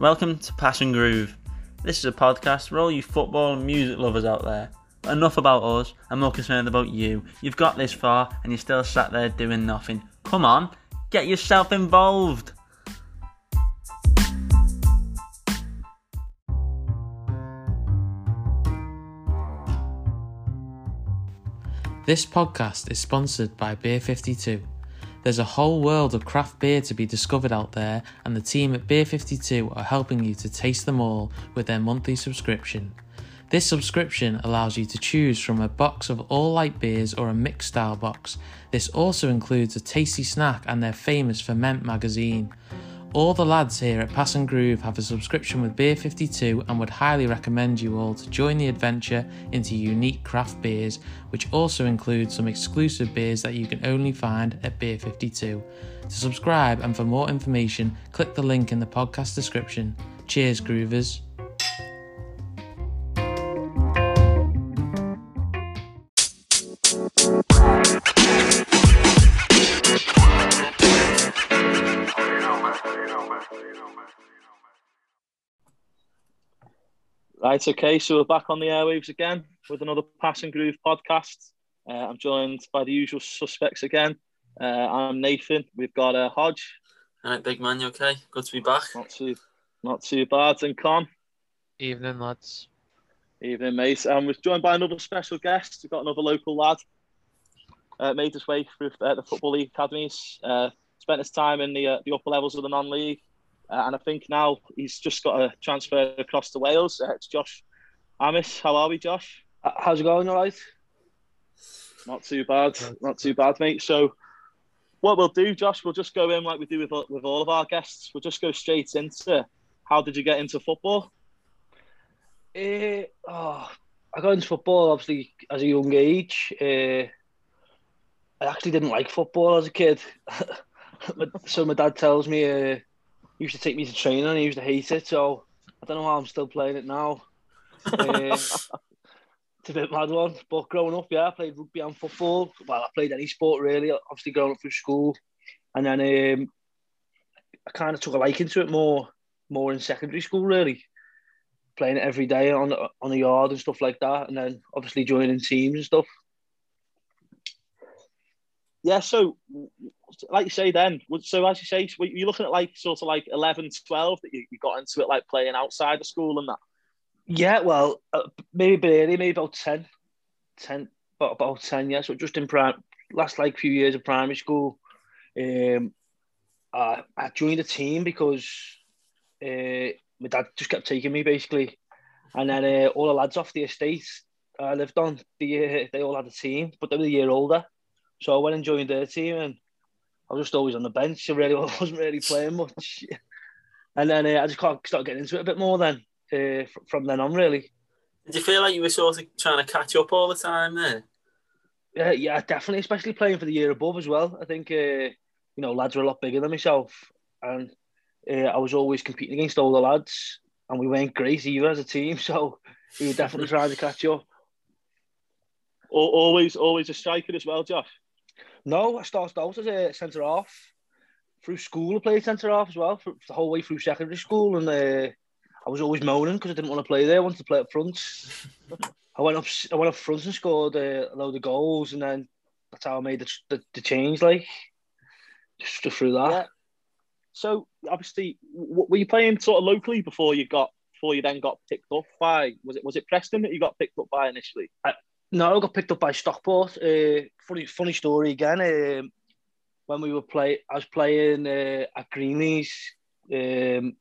Welcome to Pass and Groove. This is a podcast for all you football and music lovers out there. Enough about us, I'm more concerned about you. You've got this far and you're still sat there doing nothing. Come on, get yourself involved. This podcast is sponsored by Beer 52. There's a whole world of craft beer to be discovered out there, and the team at Beer 52 are helping you to taste them all with their monthly subscription. This subscription allows you to choose from a box of all light beers or a mixed style box. This also includes a tasty snack and their famous Ferment magazine. All the lads here at Pass and Groove have a subscription with Beer 52 and would highly recommend you all to join the adventure into unique craft beers, which also includes some exclusive beers that you can only find at Beer 52. To subscribe and for more information, click the link in the podcast description. Cheers, Groovers. Right, okay, so we're back on the airwaves again with another Pass and Groove podcast. Uh, I'm joined by the usual suspects again. Uh, I'm Nathan. We've got uh, Hodge. All right, big man, you okay? Good to be back. Not too, not too bad. And Con. Evening, lads. Evening, mate. And we're joined by another special guest. We've got another local lad. Uh, made his way through uh, the Football League academies. Uh, spent his time in the uh, the upper levels of the non-league. Uh, and I think now he's just got a transfer across to Wales. Uh, it's Josh Amis. How are we, Josh? How's it going? All right. Not too bad. Not too bad, mate. So, what we'll do, Josh, we'll just go in like we do with with all of our guests. We'll just go straight into how did you get into football? Uh, oh, I got into football obviously as a young age. Uh, I actually didn't like football as a kid. But so my dad tells me uh, used to take me to training and he used to hate it. So I don't know how I'm still playing it now. uh, it's a bit mad one. But growing up, yeah, I played rugby and football. Well, I played any sport really. Obviously, growing up through school, and then um, I kind of took a liking to it more, more in secondary school really. Playing it every day on the, on the yard and stuff like that, and then obviously joining teams and stuff. Yeah, so like you say, then so as you say, you're looking at like sort of like 11, 12 that you, you got into it like playing outside of school and that. Yeah, well, uh, maybe early, maybe about 10, 10, about, about 10, yeah. So just in prime, last like few years of primary school, um, I, I joined a team because uh, my dad just kept taking me basically. And then uh, all the lads off the estate I lived on, the, uh, they all had a team, but they were a year older. So I went and joined their team and I was just always on the bench. I really wasn't really playing much. And then uh, I just started getting into it a bit more then, uh, from then on, really. Did you feel like you were sort of trying to catch up all the time there? Yeah, yeah, definitely, especially playing for the year above as well. I think, uh, you know, lads were a lot bigger than myself. And uh, I was always competing against all the lads. And we weren't great either as a team. So we were definitely trying to catch up. Always, always a striker as well, Josh. No, I started out as a centre half. Through school, I played centre half as well for the whole way through secondary school, and uh, I was always moaning because I didn't want to play there. I wanted to play up front. I went up, I went up front and scored uh, a load of goals, and then that's how I made the, the, the change. Like just, through that. Yeah. So obviously, were you playing sort of locally before you got before you then got picked up by? Was it was it Preston that you got picked up by initially? I, no, I got picked up by Stockport. Uh, funny, funny story again. Uh, when we were play, I was playing uh, at Greenleys. Um,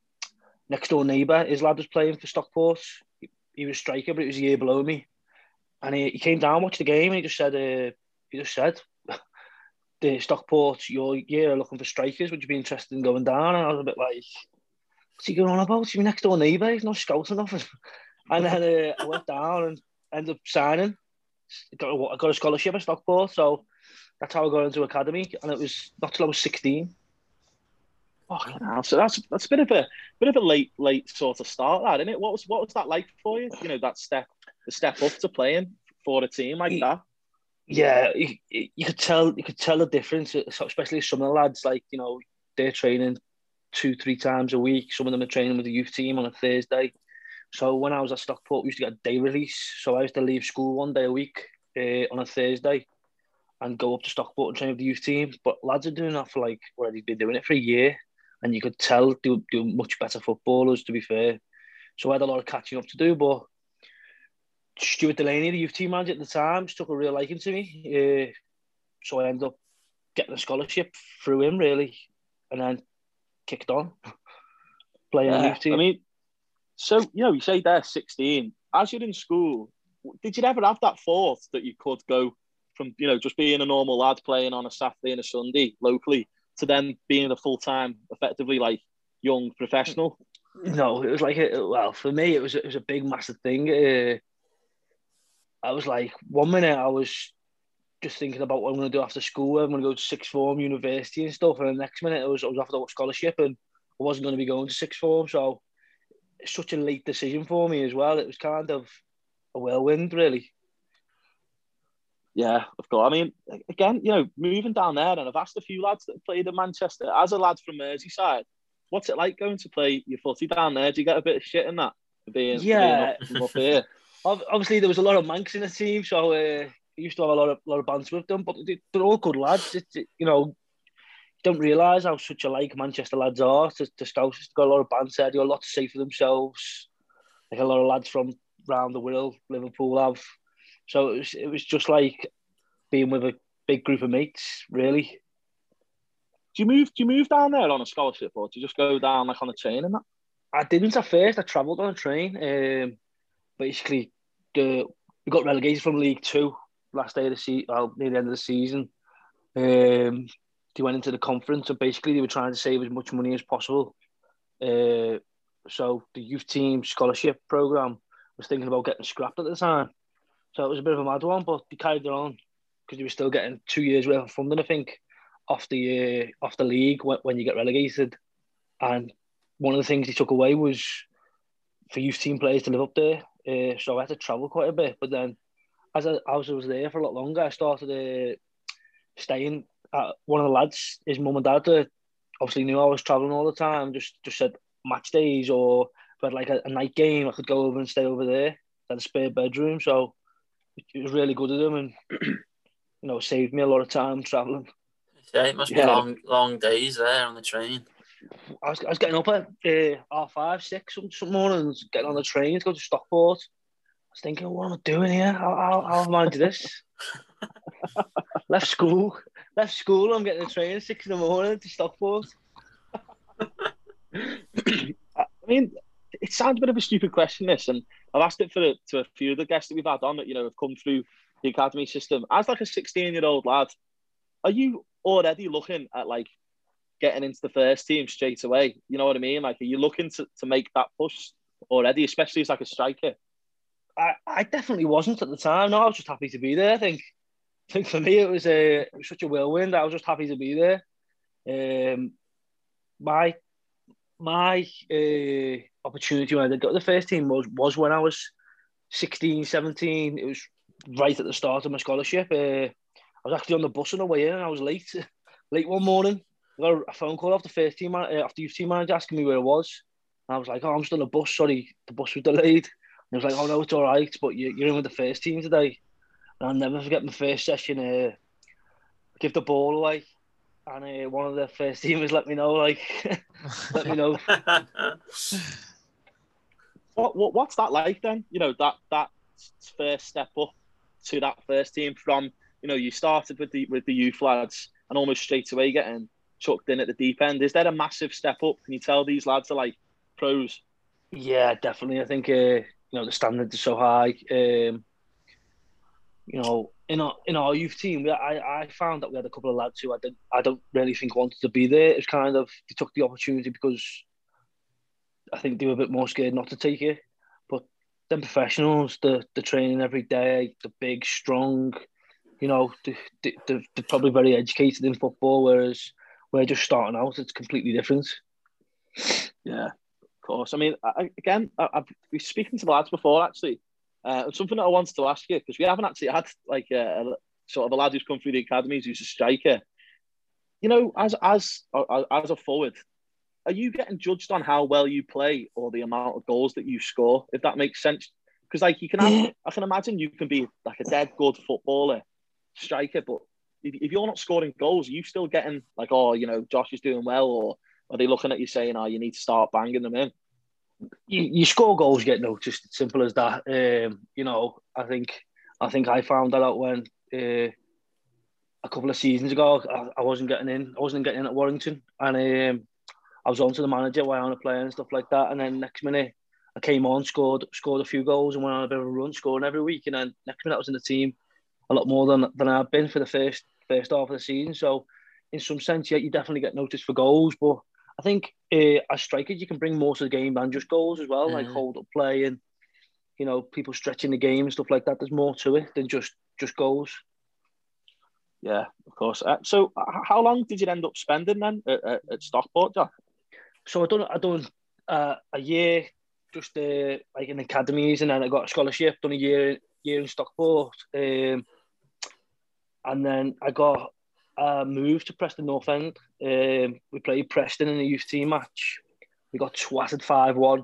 next door neighbour, his lad was playing for Stockport. He, he was striker, but he was a year below me. And he, he came down, watched the game, and he just said, uh, he just said, the Stockport, your year are looking for strikers. Would you be interested in going down? And I was a bit like, what's he going on about? He's my next door neighbour. He's not scouting nothing. and then uh, I went down and ended up signing got a, I got a scholarship at Stockport, so that's how I got into academy, and it was not till I was sixteen. Oh, so that's that's a bit of a bit of a late late sort of start, that isn't it? What was what was that like for you? You know, that step the step up to playing for a team like that. Yeah, you, you could tell you could tell the difference, especially some of the lads. Like you know, they're training two, three times a week. Some of them are training with the youth team on a Thursday. So when I was at Stockport, we used to get a day release. So I used to leave school one day a week uh, on a Thursday and go up to Stockport and train with the youth team. But lads are doing that for like, well, they've been doing it for a year. And you could tell they were, were much better footballers, to be fair. So I had a lot of catching up to do. But Stuart Delaney, the youth team manager at the time, took a real liking to me. Uh, so I ended up getting a scholarship through him, really. And then kicked on playing Yeah, youth team. I mean, so you know, you say they're 16. As you're in school, did you ever have that thought that you could go from you know just being a normal lad playing on a Saturday and a Sunday locally to then being a full time, effectively like young professional? No, it was like a, well for me it was it was a big massive thing. Uh, I was like one minute I was just thinking about what I'm going to do after school. I'm going to go to sixth form, university and stuff, and the next minute I was I was after a scholarship and I wasn't going to be going to sixth form. So such a late decision for me as well. It was kind of a whirlwind, really. Yeah, of course. I mean, again, you know, moving down there, and I've asked a few lads that played in Manchester. As a lad from Merseyside, what's it like going to play your footy down there? Do you get a bit of shit in that? Being, Yeah. being up, up here. Obviously, there was a lot of Manx in the team, so uh, I used to have a lot of lot of banter with them. But they- they're all good lads. It, it- you know, don't realise how such a like Manchester lads are. To, to they've got a lot of banter. They got a lot to say for themselves. Like a lot of lads from around the world, Liverpool have. So it was, it was just like being with a big group of mates, really. Do you move? Do you move down there on a scholarship, or do you just go down like on a train and that? I didn't at first. I travelled on a train. Um, basically, the, we got relegated from League Two last day of the season, well, near the end of the season. Um, they went into the conference, and basically they were trying to save as much money as possible. Uh, so the youth team scholarship program was thinking about getting scrapped at the time. So it was a bit of a mad one, but they carried it on because they were still getting two years worth of funding, I think, off the uh, off the league when, when you get relegated. And one of the things he took away was for youth team players to live up there. Uh, so I had to travel quite a bit. But then, as I, as I was there for a lot longer, I started uh, staying at one of the lads. His mum and dad uh, obviously knew I was traveling all the time. Just just said match days or if I had like a, a night game, I could go over and stay over there. Had a spare bedroom, so it was really good of them, and you know saved me a lot of time traveling. Yeah, it must be Yeah. long, long days there on the train. I was, I was getting up at uh, half five, six some, some mornings, getting on the train to go to Stockport. I was thinking, what am I doing here? How, how, how am I into this? left school, left school. I'm getting a train at six in the morning to Stockport. I mean, it sounds a bit of a stupid question, this, and I've asked it for the, to a few of the guests that we've had on that you know have come through the academy system. As like a sixteen-year-old lad, are you already looking at like getting into the first team straight away? You know what I mean? Like, are you looking to, to make that push already, especially as like a striker? I, I definitely wasn't at the time. No, I was just happy to be there. I think, I think for me it was a it was such a whirlwind. I was just happy to be there. Um, my my uh, opportunity when I did go the first team was was when I was 16, 17. It was right at the start of my scholarship. Uh, I was actually on the bus on the way in, and I was late. late one morning, I got a phone call off the first team, uh, off youth team manager asking me where I was. And I was like, "Oh, I'm still on the bus. Sorry, the bus was delayed." And he was like, "Oh no, it's all right, but you, you're in with the first team today." And I'll never forget my first session. Uh, give the ball away, and uh, one of the first teamers let me know, like, let me know. What, what what's that like then? You know that that first step up to that first team from you know you started with the with the youth lads and almost straight away getting chucked in at the deep end. Is that a massive step up? Can you tell these lads are like pros? Yeah, definitely. I think uh, you know the standards are so high. Um, you know, in our in our youth team, I I found that we had a couple of lads who I didn't I don't really think wanted to be there. It's kind of they took the opportunity because I think they were a bit more scared not to take it. But them professionals, the the training every day, the big, strong, you know, they, they, they're, they're probably very educated in football, whereas we're just starting out. It's completely different. Yeah, of course. I mean, I, again, I, I've been speaking to the lads before actually. Uh, something that I wanted to ask you because we haven't actually had like a, a sort of a lad who's come through the academies who's a striker. You know, as as as a forward, are you getting judged on how well you play or the amount of goals that you score? If that makes sense, because like you can, have, I can imagine you can be like a dead good footballer, striker, but if, if you're not scoring goals, are you still getting like, oh, you know, Josh is doing well, or are they looking at you saying, oh, you need to start banging them in? You, you score goals, you get noticed. It's simple as that. Um, you know, I think I think I found that out when uh, a couple of seasons ago I, I, wasn't getting in. I wasn't getting in at Warrington, and um, I was on to the manager why I want to play and stuff like that. And then next minute I came on, scored scored a few goals, and went on a bit of a run, scoring every week. And then next minute I was in the team a lot more than than I've been for the first first half of the season. So in some sense, yeah, you definitely get noticed for goals, but I think uh, as strikers, you can bring more to the game than just goals as well, mm. like hold up play and you know people stretching the game and stuff like that. There's more to it than just just goals. Yeah, of course. Uh, so, how long did you end up spending then at, at, at Stockport, Jack? So I done I done uh, a year just uh, like in academies, and then I got a scholarship. Done a year year in Stockport, um, and then I got uh, moved to Preston North End. Um, we played Preston in a youth team match. We got twatted 5 1.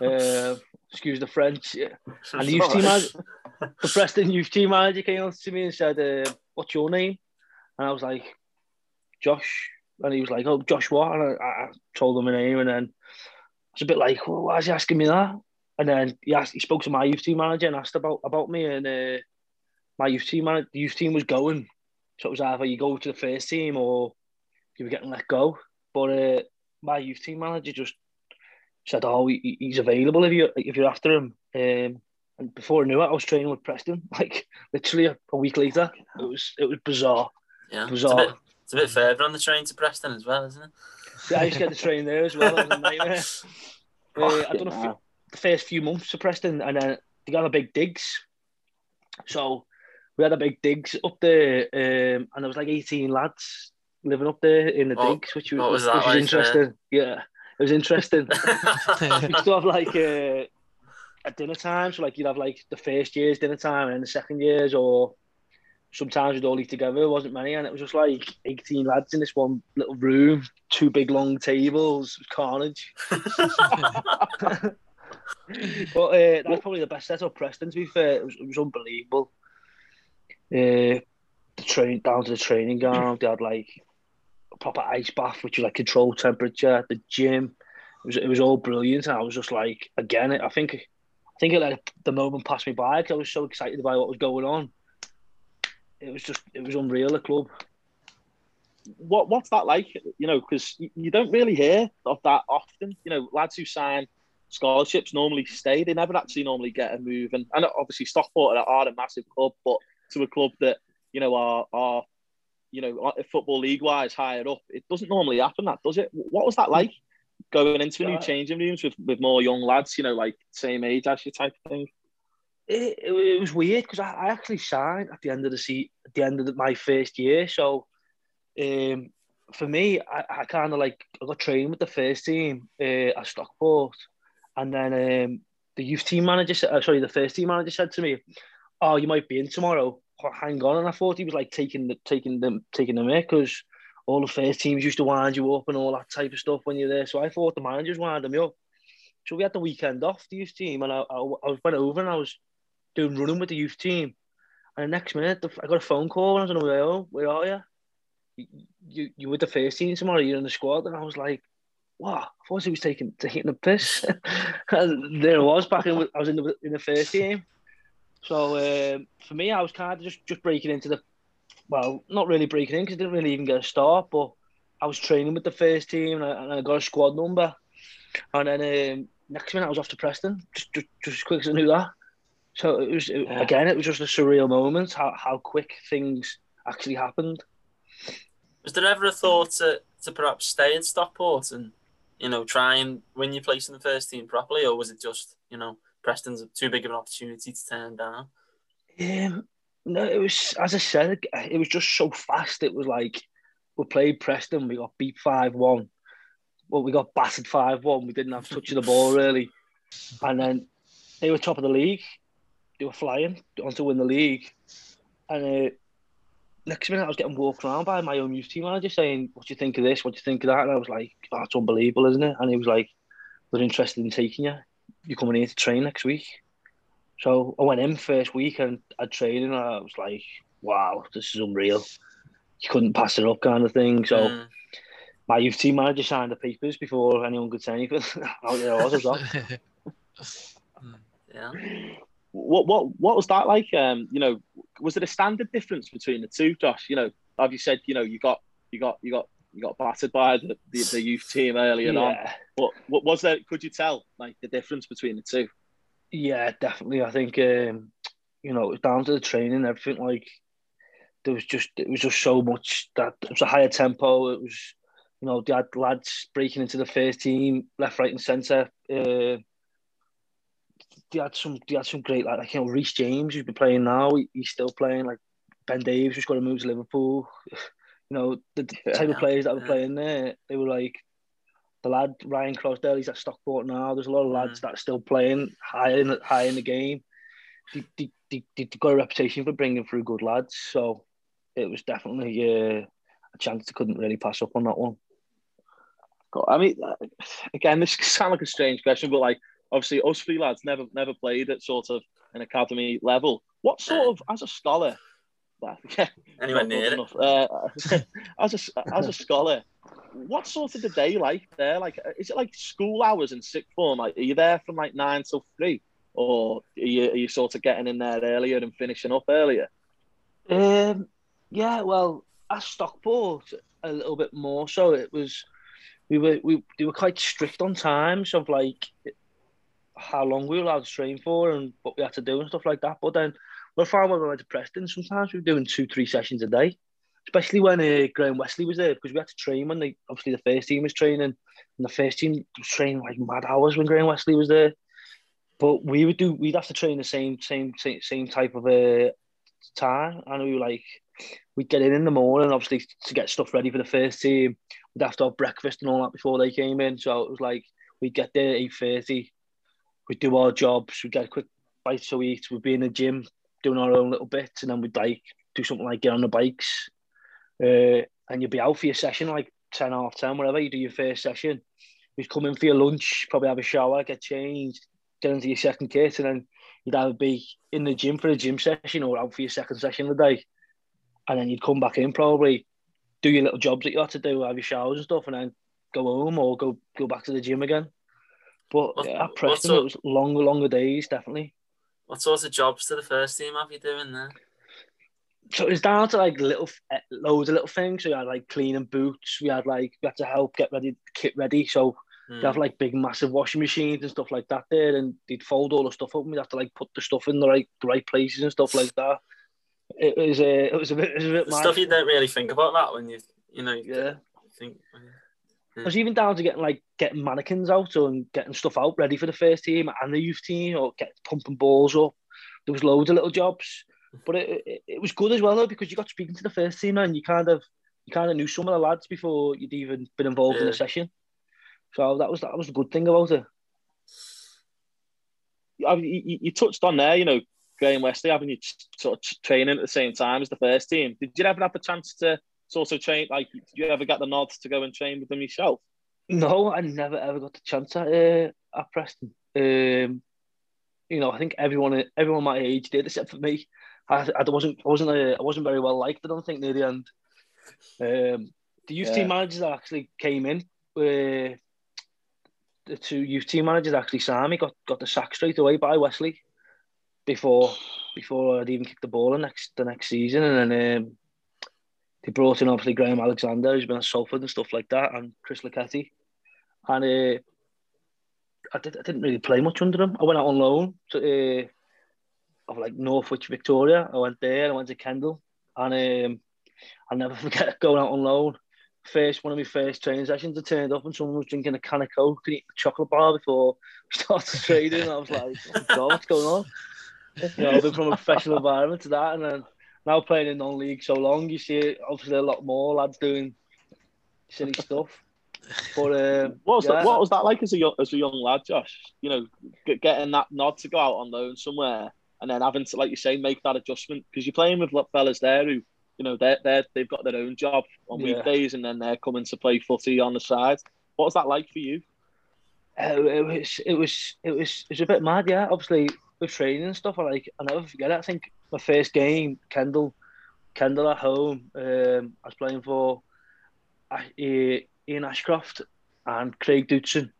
Uh, excuse the French. Yeah. And the youth team manager, the Preston youth team manager came up to me and said, uh, What's your name? And I was like, Josh. And he was like, Oh, Josh what? And I, I told him my name. And then I was a bit like, well, Why is he asking me that? And then he, asked, he spoke to my youth team manager and asked about, about me. And uh, my youth team manager, the youth team was going so it was either you go to the first team or you were getting let go. But uh, my youth team manager just said, "Oh, he, he's available if you if you're after him." Um, and before I knew it, I was training with Preston. Like literally a, a week later, it was it was bizarre. Yeah, bizarre. It's a, bit, it's a bit further on the train to Preston as well, isn't it? Yeah, I used to get the train there as well. uh, I done a few, the first few months to Preston, and then they got a big digs. So we had a big digs up there, um, and there was like 18 lads living up there in the oh, digs, which was, was, which was like interesting. Yeah, it was interesting. we used to have like a, a dinner time, so like you'd have like the first year's dinner time and then the second year's, or sometimes we'd all eat together. There wasn't many, and it was just like 18 lads in this one little room, two big long tables, carnage. but uh, that's probably the best setup Preston. To be fair, it was, it was unbelievable. Uh, the train down to the training ground. They had like a proper ice bath, which was like controlled temperature. The gym, it was it was all brilliant. And I was just like, again, I think I think it let the moment pass me by because I was so excited by what was going on. It was just it was unreal. The club. What what's that like? You know, because you don't really hear of that often. You know, lads who sign scholarships normally stay. They never actually normally get a move. And, and obviously Stockport are a massive club, but to a club that you know are are you know football league wise higher up. It doesn't normally happen. That does it? What was that like going into a new changing rooms with with more young lads? You know, like same age as you type of thing. It, it, it was weird because I, I, actually signed at the end of the seat at the end of the, my first year. So um, for me, I, I kind of like I got trained with the first team uh, at Stockport, and then um, the youth team manager, uh, sorry, the first team manager said to me, "Oh, you might be in tomorrow." hang on. And I thought he was like taking the taking them taking them in because all the first teams used to wind you up and all that type of stuff when you're there. So I thought the managers winding me up. So we had the weekend off the youth team, and I, I, I went over and I was doing running with the youth team. And the next minute, I got a phone call and I was on the way home. Where are you? You, you, you with the first team tomorrow? You're in the squad, and I was like, "Wow!" I thought he was taking taking the piss. and there I was back in. I was in the in the first team. So um, for me, I was kind of just, just breaking into the, well, not really breaking in because I didn't really even get a start, but I was training with the first team and I, and I got a squad number. And then um, next minute I was off to Preston, just, just, just as quick as I knew that. So it was, it, yeah. again, it was just a surreal moment, how, how quick things actually happened. Was there ever a thought to, to perhaps stay in Stockport and, you know, try and win your place in the first team properly, or was it just, you know, Preston's too big of an opportunity to turn down? Um, no, it was as I said, it was just so fast. It was like we played Preston, we got beat five one. Well, we got battered five one. We didn't have touch of the ball really, and then they were top of the league. They were flying on to win the league, and uh, next minute I was getting walked around by my own youth team manager saying, "What do you think of this? What do you think of that?" And I was like, oh, "It's unbelievable, isn't it?" And he was like, "We're interested in taking you. You're coming here to train next week." So I went in first week and I trained and I was like, "Wow, this is unreal." You couldn't pass it up, kind of thing. So. Mm. My youth team manager signed the papers before anyone could say anything. Out there I was as well. Yeah. What what what was that like? Um, you know, was it a standard difference between the two, Josh? You know, have you said you know you got you got you got you got battered by the, the, the youth team earlier on? But what was there? Could you tell like the difference between the two? yeah, definitely. I think um, you know it was down to the training, everything. Like there was just it was just so much that it was a higher tempo. It was you know they had lads breaking into the first team, left, right, and centre. Uh, they had some they had some great like, like you know Reece James who's been playing now. He, he's still playing. Like Ben Davies who's got to move to Liverpool. You know the, the type of players that were playing there. They were like the lad Ryan Croasdale. He's at Stockport now. There's a lot of lads that are still playing high in the, high in the game. They, they, they, they got a reputation for bringing through good lads. So it was definitely uh, a chance they couldn't really pass up on that one. God, I mean, uh, again, this sounds like a strange question, but like obviously us three lads never never played at sort of an academy level. What sort of as a scholar? Well, yeah, Anywhere near good it. enough. Uh, as a as a scholar, what sort of the day like there? Like, uh, is it like school hours in sixth form? Like, are you there from like nine till three, or are you are you sort of getting in there earlier and finishing up earlier? Um, yeah, well, at Stockport a little bit more. So it was we were we they were quite strict on times of like how long we were allowed to train for and what we had to do and stuff like that. But then when I found when we went to Preston, sometimes. We were doing two, three sessions a day. Especially when uh, Graham Westley was there because we had to train when they obviously the first team was training and the first team was training like mad hours when Graham Westley was there. But we would do we'd have to train the same same same, same type of uh, time. And we were like we'd get in in the morning obviously to get stuff ready for the first team. We'd have to have breakfast and all that before they came in. So it was like we'd get there at 8.30 we'd do our jobs. We'd get a quick bite to eat. We'd be in the gym doing our own little bits and then we'd like do something like get on the bikes uh, and you'd be out for your session like 10 half 10 whatever you do your first session you'd come in for your lunch probably have a shower get changed get into your second kit and then you'd either be in the gym for a gym session or out for your second session of the day. And then you'd come back in probably do your little jobs that you had to do, have your showers and stuff, and then go home or go go back to the gym again. But What- yeah, at Preston, it was longer, longer days, definitely. What sort of jobs to the first team have you doing there? So it was down to like little, eh, loads of little things. So we had like cleaning boots. We had like we had to help get ready, kit ready. So Hmm. They have like big, massive washing machines and stuff like that there, and they'd fold all the stuff up, and we'd have to like put the stuff in the right, the right places and stuff like that. It was a, it was a bit, it was a bit stuff you don't really think about that when you, you know, Yeah, think. it Hmm. was even down to getting like getting mannequins out and getting stuff out ready for the first team and the youth team, or get pumping balls up. There was loads of little jobs, hmm. but it, it, it was good as well though because you got speaking to the first team and you kind of you kind of knew some of the lads before you'd even been involved in Yeah. the session. So that was that was a good thing about it. Mean, you, you touched on there, you know, Graham Westley having you sort of training at the same time as the first team. Did you ever have the chance to sort of train? Like, did you ever get the nod to go and train with them yourself? No, I never ever got the chance at uh, at Preston. Um, you know, I think everyone everyone my age did except for me. I, I wasn't I wasn't uh, I wasn't very well liked. I don't think near the end. Um, the youth Yeah. team managers that actually came in. Uh, the two youth team managers actually signed me. Got got the sack straight away by Westley before before I'd even kicked the ball the next the next season, and then um, they brought in obviously Graham Alexander, who's been at Salford and stuff like that, and Chris Lucketti. And uh, I, did, I didn't really play much under them. I went out on loan to uh, of like Northwich, Victoria. I went there. I went to Kendal, and um, I'll never forget going out on loan. First one of my first training sessions, I turned up and someone was drinking a can of coke and eating a chocolate bar before we started training. I was like, oh God, what's going on? You know, I've been from a professional environment to that, and then now playing in non-league so long, you see obviously a lot more lads doing silly stuff. But um, What was yeah, that? What was that like as a young as a young lad, Josh? You know, getting that nod to go out on loan somewhere, and then having to, like you say, make that adjustment because you're playing with fellas there who you know they're they they've got their own job on Yeah. weekdays, and then they're coming to play footy on the side. What was that like for you? Uh, it was it was it was it was a bit mad, yeah. Obviously with training and stuff, I like I never forget it. I think my first game, Kendal, Kendal at home. Um, I was playing for uh, Ian Ashcroft and Craig Dootson.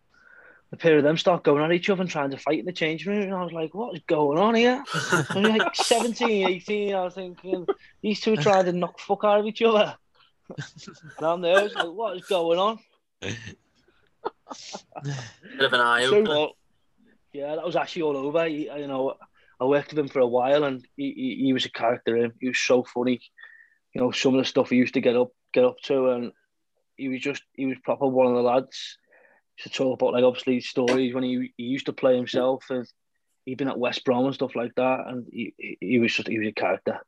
The pair of them start going at each other and trying to fight in the changing room, and I was like, "What is going on here?" I was like 17, 18. I was thinking these two are trying to knock fuck out of each other. And I'm there, I was like, "What is going on?" Bit of an eye So, opener. Well, yeah, that was actually all over. He, you know, I worked with him for a while, and he, he, he was a character. He was so funny. You know, some of the stuff he used to get up get up to, and he was just he was proper one of the lads. To talk about like obviously stories when he, he used to play himself, and he'd been at West Brom and stuff like that, and he, he- was just he was a character.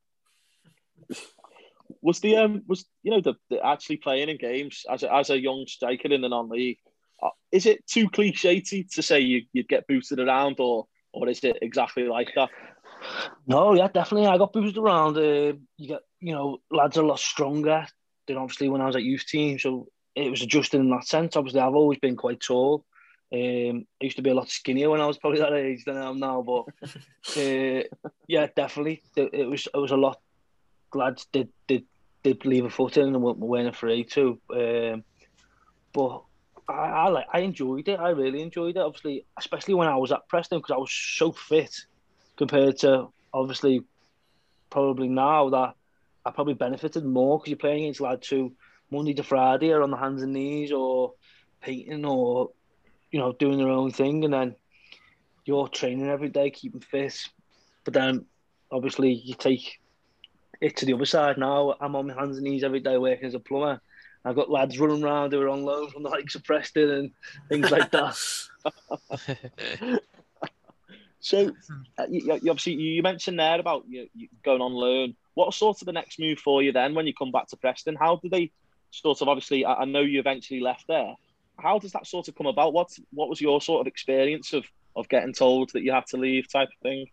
was the um was you know the, the actually playing in games as a, as a young striker in the non-league? uh, Is it too cliche to, say you you'd get boosted around, or or is it exactly like that? No, yeah, definitely. I got boosted around. Uh, you get, you know, lads are a lot stronger than obviously when I was at youth team. So it was adjusting in that sense. Obviously, I've always been quite tall. Um, I used to be a lot skinnier when I was probably that age than I am now. But uh, yeah, definitely, it, it was it was a lot. Lads did did did leave a foot in and were were wearing afraid to. Um, but I, I like I enjoyed it. I really enjoyed it. Obviously, especially when I was at Preston because I was so fit compared to obviously probably now that I probably benefited more because you're playing against lads who Monday to Friday are on the hands and knees or painting or you know doing their own thing, and then you're training every day, keeping fit. But then obviously you take it to the other side now. I'm on my hands and knees every day working as a plumber. I've got lads running around who are on loan from the likes of Preston and things like that. So, uh, you, you obviously you mentioned there about you, you going on loan. What sort of the next move for you then when you come back to Preston? How do they sort of obviously? I, I know you eventually left there. How does that sort of come about? What what was your sort of experience of of getting told that you had to leave type of thing?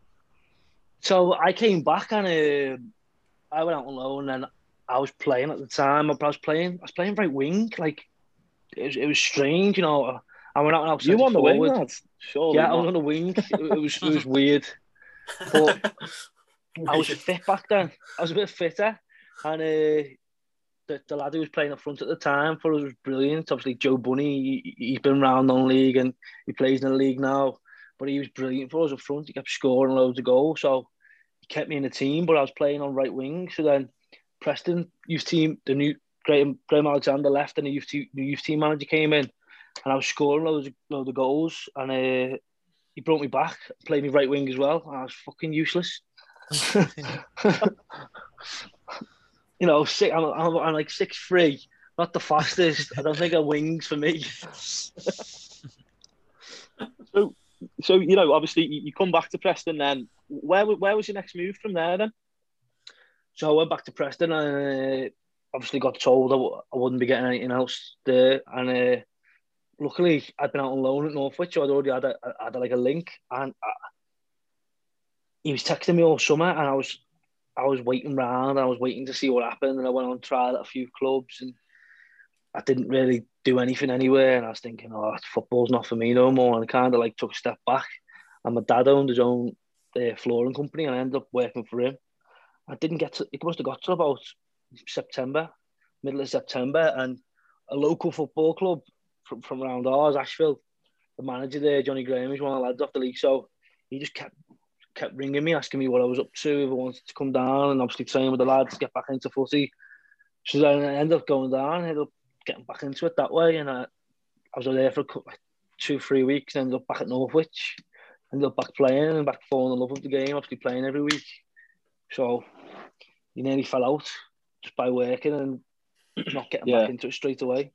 So I came back and uh, I went out on loan and I was playing at the time. I was playing. I was playing right wing. Like it was, it was strange, you know. I went out and I was You centre on the wing, forward. lads? Surely Yeah, I was on the wing. It, it was it was weird. But I was fit back then. I was a bit fitter, and uh, the, the lad who was playing up front at the time for us was brilliant. Obviously, Joe Bunney, he, he's been round on league and he plays in the league now. But he was brilliant for us up front. He kept scoring loads of goals, so he kept me in the team. But I was playing on right wing. So then Preston youth team, the new Graham, Graham Alexander left, and the youth team, the youth team manager came in, and I was scoring loads of, loads of goals, and uh, he brought me back, played me right wing as well. I was fucking useless. you know, six, I'm, I'm, I'm like six three, not the fastest. I don't think a wings for me. So you know, obviously you, you come back to Preston. Then where where was your next move from there? Then So I went back to Preston and uh, obviously got told I w- I wouldn't be getting anything else there. And uh, luckily, I'd been out on loan at Northwich, so I'd already had, a, I had like a link. And I, he was texting me all summer, and I was I was waiting around. I was waiting to see what happened, and I went on trial at a few clubs, and I didn't really do anything anywhere. And I was thinking, oh, football's not for me no more. And I kind of like took a step back. And my dad owned his own uh, flooring company, and I ended up working for him. I didn't get to, it must have got to about September, middle of September, and a local football club from, from around ours, Ashville, the manager there, Johnny Graham, is one of the lads off the league. So he just kept kept ringing me, asking me what I was up to, if I wanted to come down, and obviously training with the lads, get back into footy. So then I ended up going down, ended up getting back into it that way, and I, I was there for couple, two, three weeks, ended up back at Northwich, ended up back playing and back falling in love with the game, obviously playing every week. So he nearly fell out just by working and not getting Yeah. back into it straight away.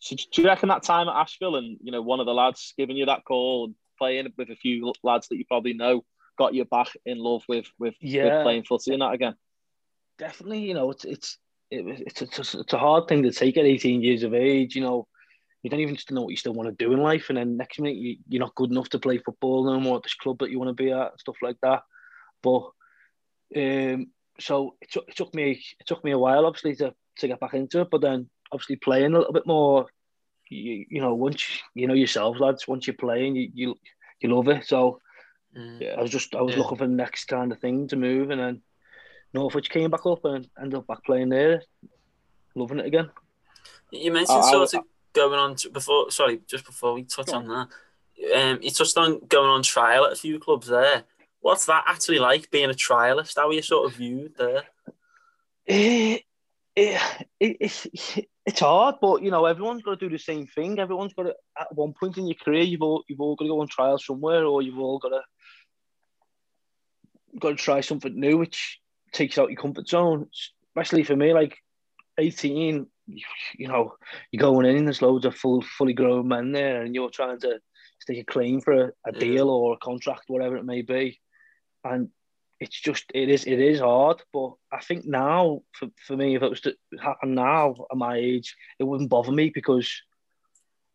So do you reckon that time at Ashville and you know one of the lads giving you that call and playing with a few lads that you probably know got you back in love with with, Yeah. with playing footy and that again? Definitely, you know, it's it's it, it's it's it's a hard thing to take at 18 years of age. You know, you don't even just know what you still want to do in life, and then next minute you, you're not good enough to play football no more at this club that you want to be at and stuff like that. But um, so it took, it took me it took me a while, obviously, to, to get back into it. But then, obviously, playing a little bit more, you, you know, once you, you know yourselves, lads, once you're playing, you you, you love it. So Mm. I was just I was Yeah. looking for the next kind of thing to move, and then Northwich came back up and ended up back playing there, loving it again. You mentioned I- I- sort of going on to, before. Sorry, just before we touch Go on that, um, you touched on going on trial at a few clubs there. What's that actually like being a trialist? How are you sort of viewed there? It, it, it, it's it's hard, but you know everyone's got to do the same thing. Everyone's got to at one point in your career, you've all you've all got to go on trial somewhere, or you've all got to got to try something new, which takes out your comfort zone. Especially for me, like eighteen, you, know, you're going in. There's loads of full fully grown men there, and you're trying to stake a claim for a, a deal or a contract, whatever it may be, and it's just it is it is hard, but I think now for, for me, if it was to happen now at my age, it wouldn't bother me because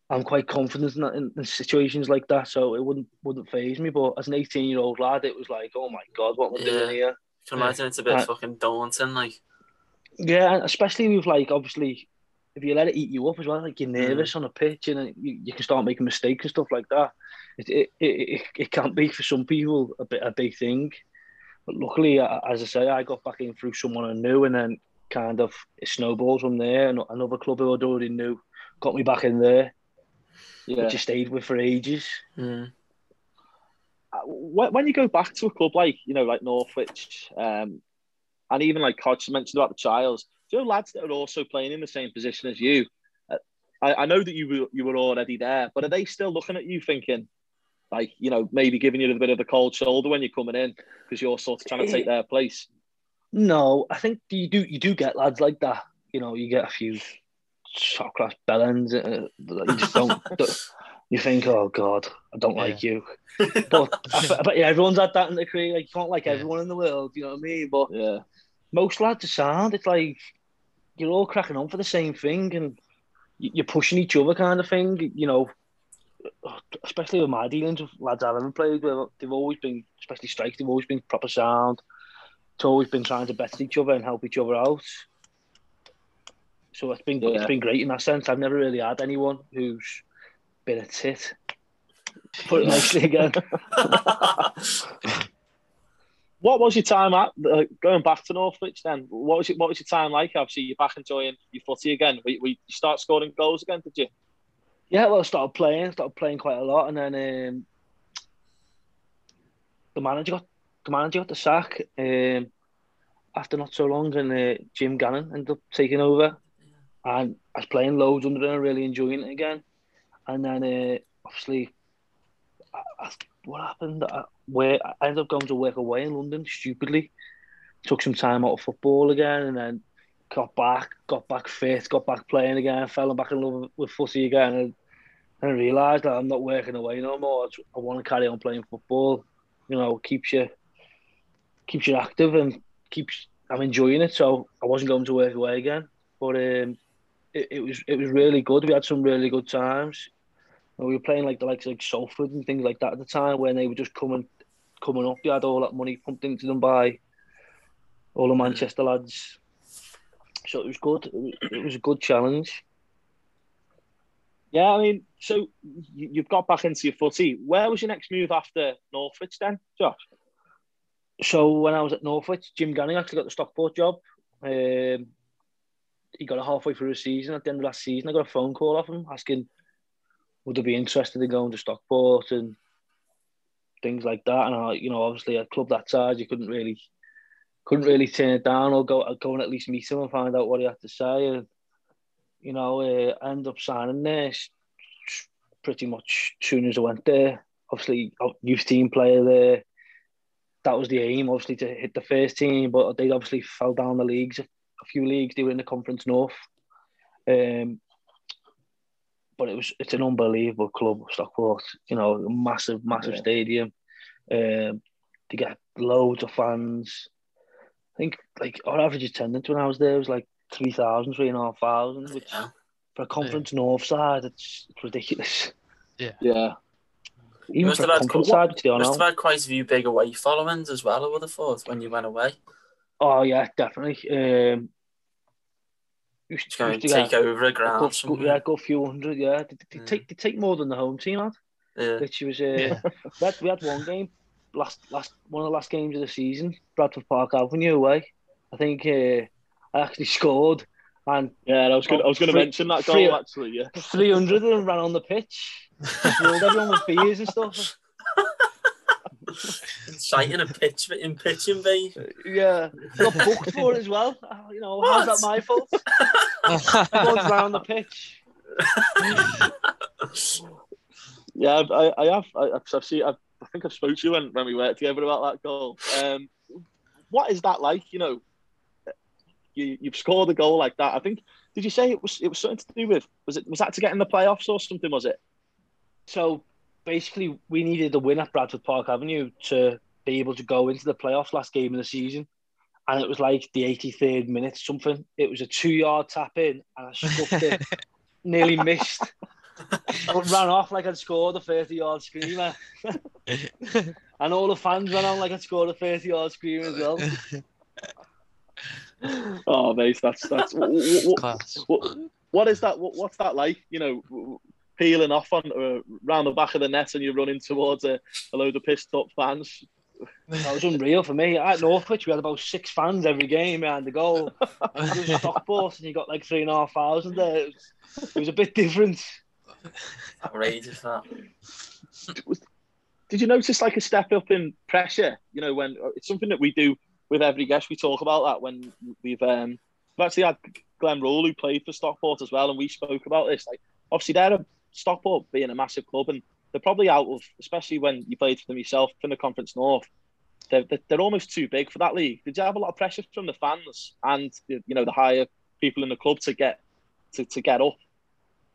I'm quite confident in, that, in, in situations like that, so it wouldn't wouldn't phase me. But as an 18 year old lad, it was like, oh my god, what am I Yeah. doing here? I can imagine it's a bit Uh, fucking daunting. Like, Yeah, especially with like obviously if you let it eat you up as well, like you're nervous on a pitch and you, you can start making mistakes and stuff like that. It it, it, it, it can be for some people a bit a big thing, but luckily, as I say, I got back in through someone I knew, and then kind of it snowballs from there. And another club who I'd already knew got me back in there, Yeah. which I stayed with for ages. mm, Uh, when, you go back to a club like you know like Northwich, um, and even like Hodge mentioned about the trials, do you know lads that are also playing in the same position as you? Uh, I, I know that you were you were already there, but are they still looking at you thinking, like you know maybe giving you a bit of the cold shoulder when you're coming in because you're sort of trying to take their place? No, I think you do you do get lads like that. You know, you get a few top class bellends. Uh, that you just don't, don't- You think, oh god, I don't like you. But I, but yeah, everyone's had that in the career. Like you can't like Yeah. everyone in the world. You know what I mean? But Yeah, most lads are sound. It's like you're all cracking on for the same thing, and you- you're pushing each other, kind of thing. You know, especially with my dealings with lads I've ever played with, they've always been, especially strikes, they've always been proper sound. It's always been trying to better each other and help each other out. So it's been Yeah. it's been great in that sense. I've never really had anyone who's been a tit. Put it nicely again. What was your time at uh, going back to Northwich then? What was it? What was your time like? Obviously, you're back enjoying your footy again. We, we you start scoring goals again, did you? Yeah, well, I started playing, started playing quite a lot, and then um, the manager got the manager got the sack um, after not so long, and uh, Jim Gannon ended up taking over, and I was playing loads under him, really enjoying it again, and then uh, obviously, I, I, what happened? I, where I ended up going to work away in London stupidly, took some time out of football again, and then got back, got back fit, got back playing again, fell back in love with footy again, and, and I realised that I'm not working away no more. I want to carry on playing football. You know, keeps you keeps you active and keeps. I'm enjoying it, so I wasn't going to work away again. But um, it, it was it was really good. We had some really good times. And we were playing like the likes of like Salford and things like that at the time when they were just coming coming up. You had all that money pumped into them by all the Manchester lads. So it was good. It was, a good challenge. Yeah, I mean, so you, you've got back into your footy. Where was your next move after Northwich then, Josh? So when I was at Northwich, Jim Gannon actually got the Stockport job. Um, he got it halfway through the season. At the end of last season, I got a phone call off him asking would I be interested in going to Stockport and things like that. And I, you know, obviously a club that size, you couldn't really couldn't really turn it down or go go and at least meet him and find out what he had to say. And you know, uh, I up signing there pretty much soon as I went there. Obviously, youth team player there. That was the aim, obviously, to hit the first team, but they obviously fell down the leagues, a few leagues. They were in the Conference North. Um, but it was it's an unbelievable club, Stockport. You know, massive, massive Yeah. stadium. Um, they get loads of fans. I think like our average attendance when I was there was like 3,000, 3,500, which Yeah. for a Conference North side, it's, it's ridiculous. Yeah. Yeah. Even must for a have had Conference what- side, which they are Must now. have had quite a few big away followings as well, I would have thought, when you went away. Oh yeah, definitely. Um, used, Just going used to to take get- over a go, ground. go, yeah, go a few hundred. Yeah, they, they, Yeah. take they take more than the home team had. yeah. Which was uh, Yeah. we, had, we had one game last last one of the last games of the season, Bradford Park Avenue away. I think uh, I actually scored and Yeah, I was going. I was going to mention that free- goal actually. Yeah. 300 of them ran on the pitch. Thrilled everyone with beers and stuff. Citing a pitch in pitching, babe. Yeah, got booked for it as well. Oh, you know, how's that my fault? Everyone's ran on the pitch. Yeah, I, I have. I, I've seen. I've, I think I've spoke to you when, when we worked together about that goal. Um, what is that like? You know, you you've scored a goal like that. I think. Did you say it was it was something to do with? Was it was that to get in the playoffs or something? Was it? So basically, we needed a win at Bradford Park Avenue to be able to go into the playoffs last game of the season. And it was like the 83rd minute, something. It was a two yard tap in, and I scuffed it, nearly missed. But ran off like I'd scored a 30 yard screamer. and all the fans ran on like I'd scored a 30 yard screamer as well. Oh, mate, that's that's. what, what, what, what is that? What, what's that like? You know, peeling off on uh, round the back of the net and you're running towards a, a load of pissed up fans. That was unreal for me. At Northwich, we had about six fans every game behind the goal. And it was Stockport, and you got like three and a half thousand there. It was, it was a bit different. Outrageous that. Did you notice like a step up in pressure? You know, when it's something that we do with every guest. We talk about that when we've um, we've actually had Glenn Rule who played for Stockport as well, and we spoke about this. Like, obviously, they're a Stockport being a massive club, and they're probably out of, especially when you played for them yourself in the Conference North. They're, they're, almost too big for that league. Did you have a lot of pressure from the fans and you know the higher people in the club to get to, to get up?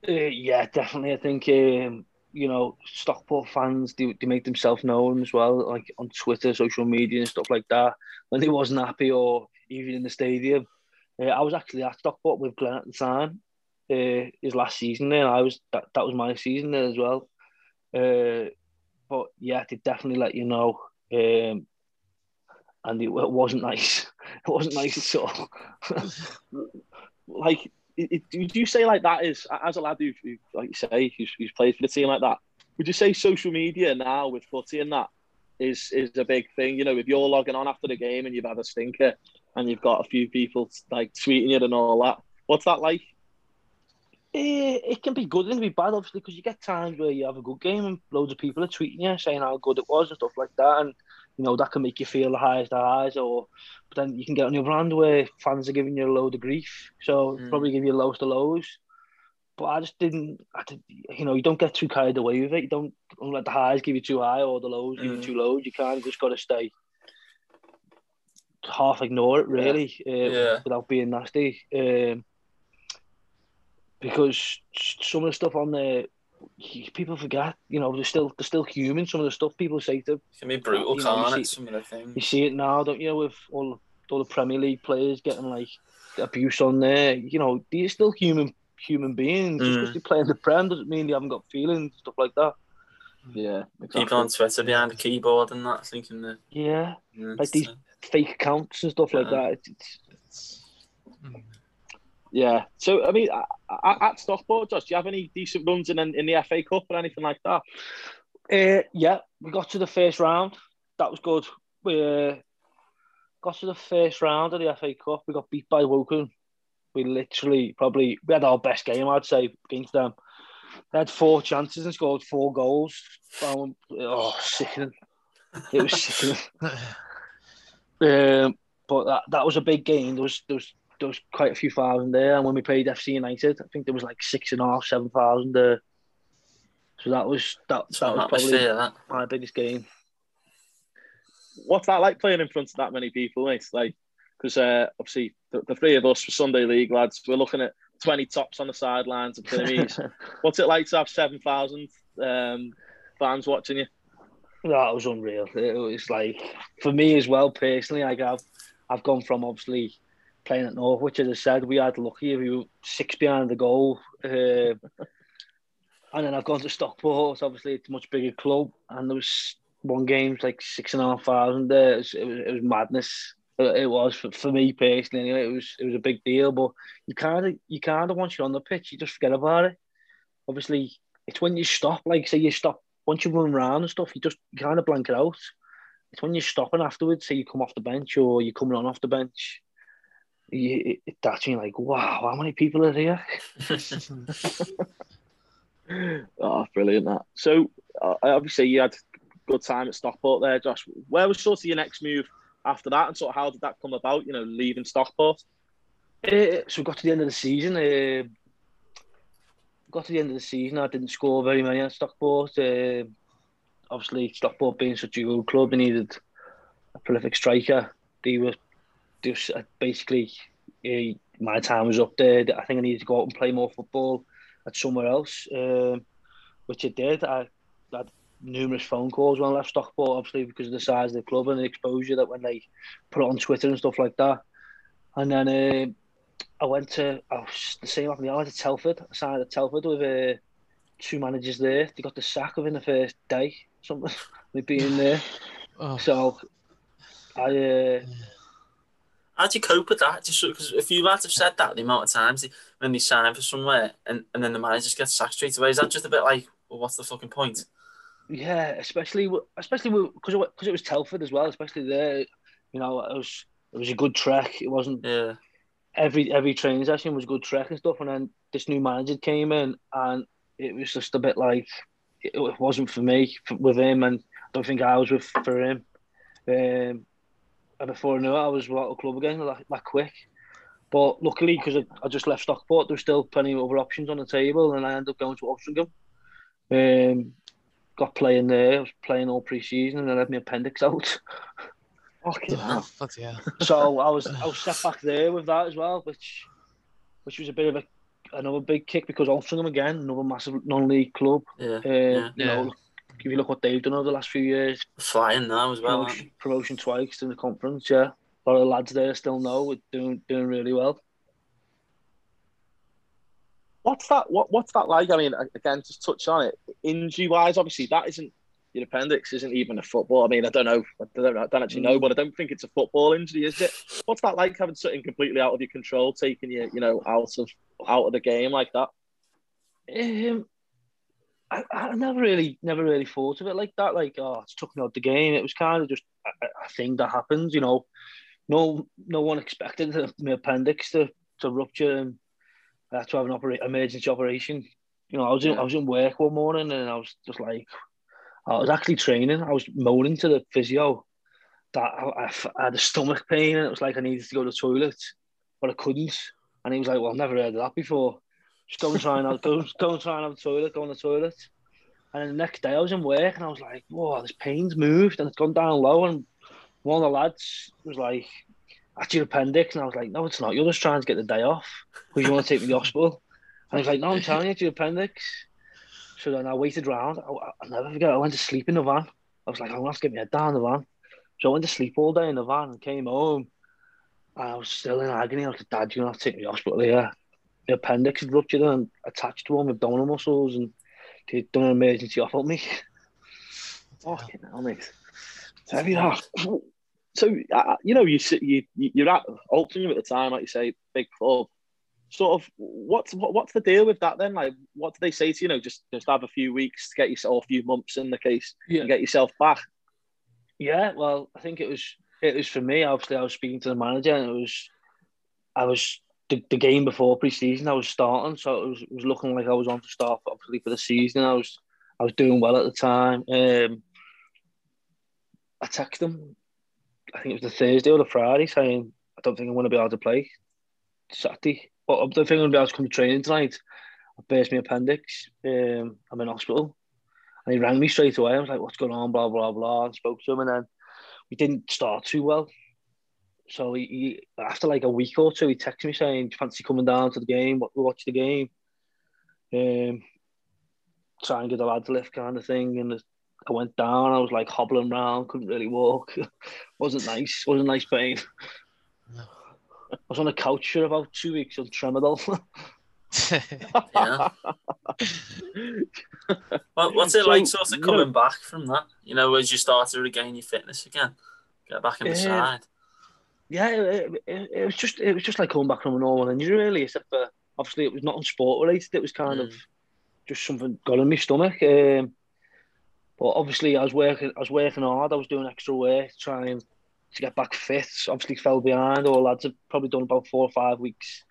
Uh, yeah, definitely. I think um, you know Stockport fans they, they make themselves known as well, like on Twitter, social media, and stuff like that. When they wasn't happy or even in the stadium, uh, I was actually at Stockport with Glenn at the time. Uh, his last season there, I was that that was my season there as well. Uh, but yeah, they definitely let you know. Um, and it, it wasn't nice. It wasn't nice at all. like it, it, would you say like that is as a lad who, who like you say who's, who's played for the team like that would you say social media now with footy and that is is a big thing you know if you're logging on after the game and you've had a stinker and you've got a few people like tweeting it and all that what's that like Eh, it can be good and it can be bad, obviously, because you get times where you have a good game and loads of people are tweeting you saying how good it was and stuff like that, and you know that can make you feel the highest of highs. Or but then you can get on your brand where fans are giving you a load of grief, so Mm. probably give you lows to lows. But I just didn't, I did, you know, you don't get too carried away with it. You don't, don't let the highs give you too high or the lows give you Mm. too low. You kind of just got to stay half ignore it really, uh, Yeah. without being nasty. Um, because some of the stuff on there, people forget. You know, they're still they're still human. Some of the stuff people say to It can be brutal, You know, can't see- it? Some of the things. you see it now, don't you? Know, With all all the Premier League players getting like abuse on there. You know, these are still human human beings. Just Mm. because they play in the Prem doesn't mean they haven't got feelings stuff like that. yeah People on Twitter behind the keyboard and that, thinking that. Yeah, Yeah, like these fake accounts and stuff like that. It's, it's, yeah so i mean at, at stockport josh do you have any decent runs in in the fa cup or anything like that Uh, yeah, we got to the first round. That was good. We uh, got to the first round of the FA Cup. We got beat by Woking. We literally probably we had our best game, I'd say, against them. They had four chances and scored four goals. Um, oh, sickening! It was sickening. Um, but that, that was a big game. There was there was there was quite a few thousand there. And when we played FC United, I think there was like six and a half, seven thousand there. So that was that, that was probably that. my biggest game. what's that like playing in front of that many people, mate? Like, because uh, obviously the, the three of us for Sunday League lads, we're looking at twenty tops on the sidelines of Pyramids. what's it like to have seven thousand um, fans watching you? That was unreal. It was like for me as well personally. Like I've I've gone from obviously playing at Northwich, as I said, we had lucky we were six behind the goal, uh, and then I've gone to Stockport. Obviously, it's a much bigger club, and there was one game like six and a half thousand there. It was, it was, it was madness. It was for, for me personally. Anyway, it was it was a big deal, but you kind of you kind of once you're on the pitch, you just forget about it. Obviously, it's when you stop, like say you stop once you run around and stuff, you just kind of blank it out. It's when you're stopping afterwards, say you come off the bench or you're coming on off the bench. You, that's you're like, wow, how many people are here? oh, brilliant! That. So, uh, obviously, you had good time at Stockport there, Josh. Where was sort of your next move after that, and sort of how did that come about? You know, leaving Stockport. Uh, so we got to the end of the season. Uh, got to the end of the season. I didn't score very many at Stockport. Uh, obviously, Stockport being such a good club, they needed a prolific striker. They were just basically uh, my time was up there. I think I needed to go out and play more football at somewhere else, um, which I did. I, had numerous phone calls when I left Stockport, obviously because of the size of the club and the exposure that when they put it on Twitter and stuff like that. And then uh, I went to I was the same happened. I went to Telford. I signed at Telford with uh, two managers there. They got the sack within the first day. Something me being there. Oh. So I. Uh, How do you cope with that? Just because if you had have said that the amount of times when they sign for somewhere and, and then the manager just gets sacked straight away, is that just a bit like, well, what's the fucking point? Yeah, especially especially because because it was Telford as well. Especially there, you know, it was it was a good trek. It wasn't. Yeah. Every every training session was a good trek and stuff, and then this new manager came in, and it was just a bit like it wasn't for me with him, and I don't think I was with for him. Um, and before I knew it, I was at a club again that, that quick. But luckily, because I, I, just left Stockport, there was still plenty of other options on the table, and I ended up going to Altrincham. Um, got playing there. I was playing all pre-season, and I had my appendix out. Fucking hell. yeah. So I was I was set back there with that as well, which which was a bit of a another big kick because Altrincham again, another massive non-league club. Yeah, um, yeah. You know, if you look what they've done over the last few years, flying now as well. Promotion, promotion twice in the conference, yeah. A lot of the lads there still know we're doing doing really well. What's that? What What's that like? I mean, again, just touch on it. Injury wise, obviously, that isn't your appendix isn't even a football. I mean, I don't know. I don't, I don't actually know, but I don't think it's a football injury, is it? What's that like having something completely out of your control, taking you, you know, out of out of the game like that? Um, I, I never really, never really thought of it like that. Like, oh, it's took me out the game. It was kind of just a, a thing that happens, you know. No, no one expected my appendix to, to rupture and I had to have an opera- emergency operation. You know, I was in, I was in work one morning and I was just like, I was actually training. I was moaning to the physio that I, I, had a stomach pain and it was like I needed to go to the toilet, but I couldn't. And he was like, "Well, I've never heard of that before. Just go and try and go, go and try and have the toilet. Go on the toilet." And then the next day I was in work and I was like, "Whoa, this pain's moved and it's gone down low." And one of the lads was like, "That's your appendix," and I was like, "No, it's not. You're just trying to get the day off because you want to take me to the hospital." And he's like, "No, I'm telling you, it's your appendix." So then I waited around. I, will never forget. I went to sleep in the van. I was like, I'm gonna have to get my head down in the van. So I went to sleep all day in the van and came home. I was still in agony. I was like, Dad, you're gonna have to take me to hospital here. The appendix had ruptured and attached to all my abdominal muscles, and they'd done an emergency op on me. Fucking hell, mate. So, yeah. So, uh, you know, you, you, you're at Altrincham at the time, like you say, big club sort of what's what, what's the deal with that then? Like, what do they say to you? know, just just have a few weeks to get yourself, a few months in the case, yeah. and get yourself back. Yeah, well, I think it was it was for me. Obviously, I was speaking to the manager, and it was I was the, the game before pre-season. I was starting, so it was was looking like I was on to start obviously for the season. I was I was doing well at the time. Um, I texted them. I think it was the Thursday or the Friday, saying I don't think I'm going to be able to play Saturday. But I don't think I'm going to be able to come to training tonight. I burst my appendix. Um, I'm in hospital. And he rang me straight away. I was like, what's going on? Blah, blah, blah. And spoke to him. And then we didn't start too well. So he, he after like a week or two, he texted me saying, fancy coming down to the game? We'll watch the game. Um, try and get the lads lift kind of thing. And I went down. I was like hobbling around, couldn't really walk. wasn't nice. Wasn't nice pain. No. I was on a couch for about two weeks on Tramadol. yeah. well, what's it so, like, sort of coming know, back from that? You know, as you start to regain your fitness again, get back in the uh, side. Yeah, it, it, it was just it was just like coming back from a normal injury, really. Except for obviously it was not on sport related. It was kind of just something got in my stomach. Um, but obviously, I was working. I was working hard. I was doing extra work trying to get back fit. Obviously, fell behind. All lads have probably done about four or five weeks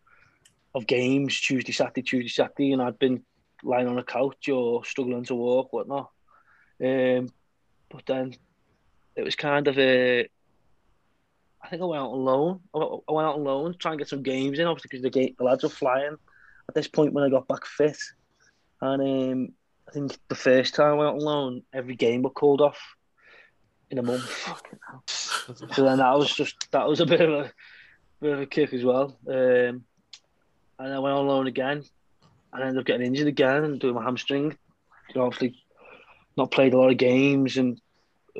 of games Tuesday, Saturday, Tuesday, Saturday, and I'd been lying on a couch or struggling to walk, whatnot. Um, but then it was kind of a. I think I went out on loan. I went out on loan to try and get some games in, obviously, because the, game, the lads were flying at this point when I got back fit. And um, I think the first time I went on loan, every game got called off in a month. so then that was just that was a bit of a bit of a kick as well. Um, and I went on loan again, and I ended up getting injured again and doing my hamstring. You know, obviously, not played a lot of games, and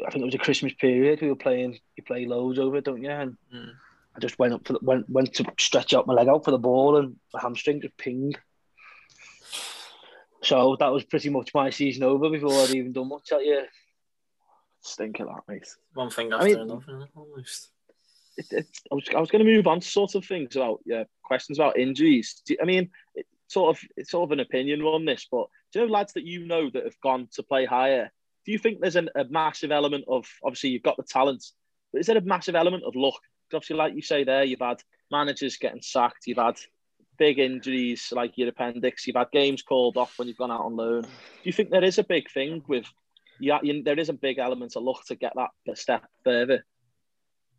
I think it was a Christmas period. We were playing, you play loads over it, don't you? And Mm. I just went up for the, went went to stretch out my leg out for the ball, and my hamstring just pinged. So that was pretty much my season over before I'd even done much At year. Stink of that, mate. One thing I after mean- another, almost. it, it, I was I was going to move on to sort of things about yeah questions about injuries. Do, I mean, it, sort of it's sort of an opinion on this, but do you know lads that you know that have gone to play higher? Do you think there's an, a massive element of obviously you've got the talent, but is there a massive element of luck? 'Cause obviously, like you say there, you've had managers getting sacked, you've had big injuries like your appendix, you've had games called off when you've gone out on loan. Do you think there is a big thing with yeah, there is a big element of luck to get that a step further?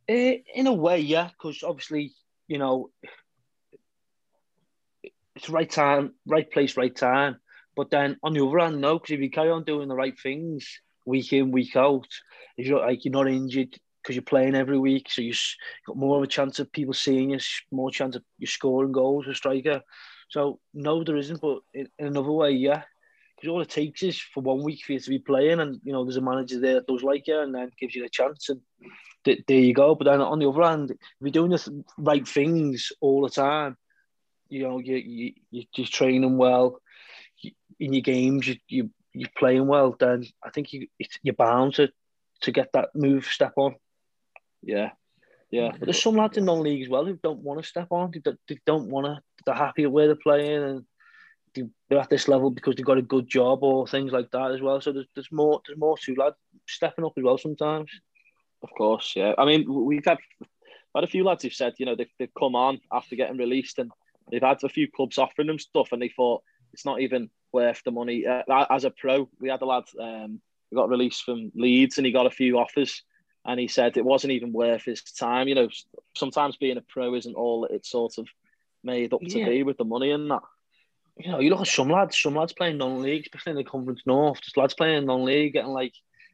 Uh, in a way, yeah, because obviously, you know, it's right time, right place, right time. But then on the other hand, no, because if you carry on doing the right things week in, week out, you're like you're not injured because you're playing every week, so you've got more of a chance of people seeing you, more chance of you scoring goals as striker. So no, there isn't. But in, in another way, yeah, because all it takes is for one week for you to be playing, and you know there's a manager there that does like you, and then gives you the chance, and th- there you go. But then on the other hand, if you're doing the right things all the time, you know you you you- you're training well, in your games you you you're playing well, then I think you it's, you're bound to to get that move step on. Yeah, yeah. But there's some lads in non-league as well who don't want to step on. They don't, they don't want to. They're happy where they're playing and they- they're at this level because they've got a good job or things like that as well. So there's, there's more there's more to lads stepping up as well sometimes. Of course, yeah. I mean, we've had had a few lads who've said, you know, they've, they've come on after getting released, and they've had a few clubs offering them stuff, and they thought it's not even worth the money. Uh, as a pro, we had a lad um, who got released from Leeds, and he got a few offers, and he said it wasn't even worth his time. You know, sometimes being a pro isn't all that it's sort of made up to Yeah. be with the money and that. You know, you look at some lads, some lads playing non-league, especially in the Conference North. just lads playing non-league getting like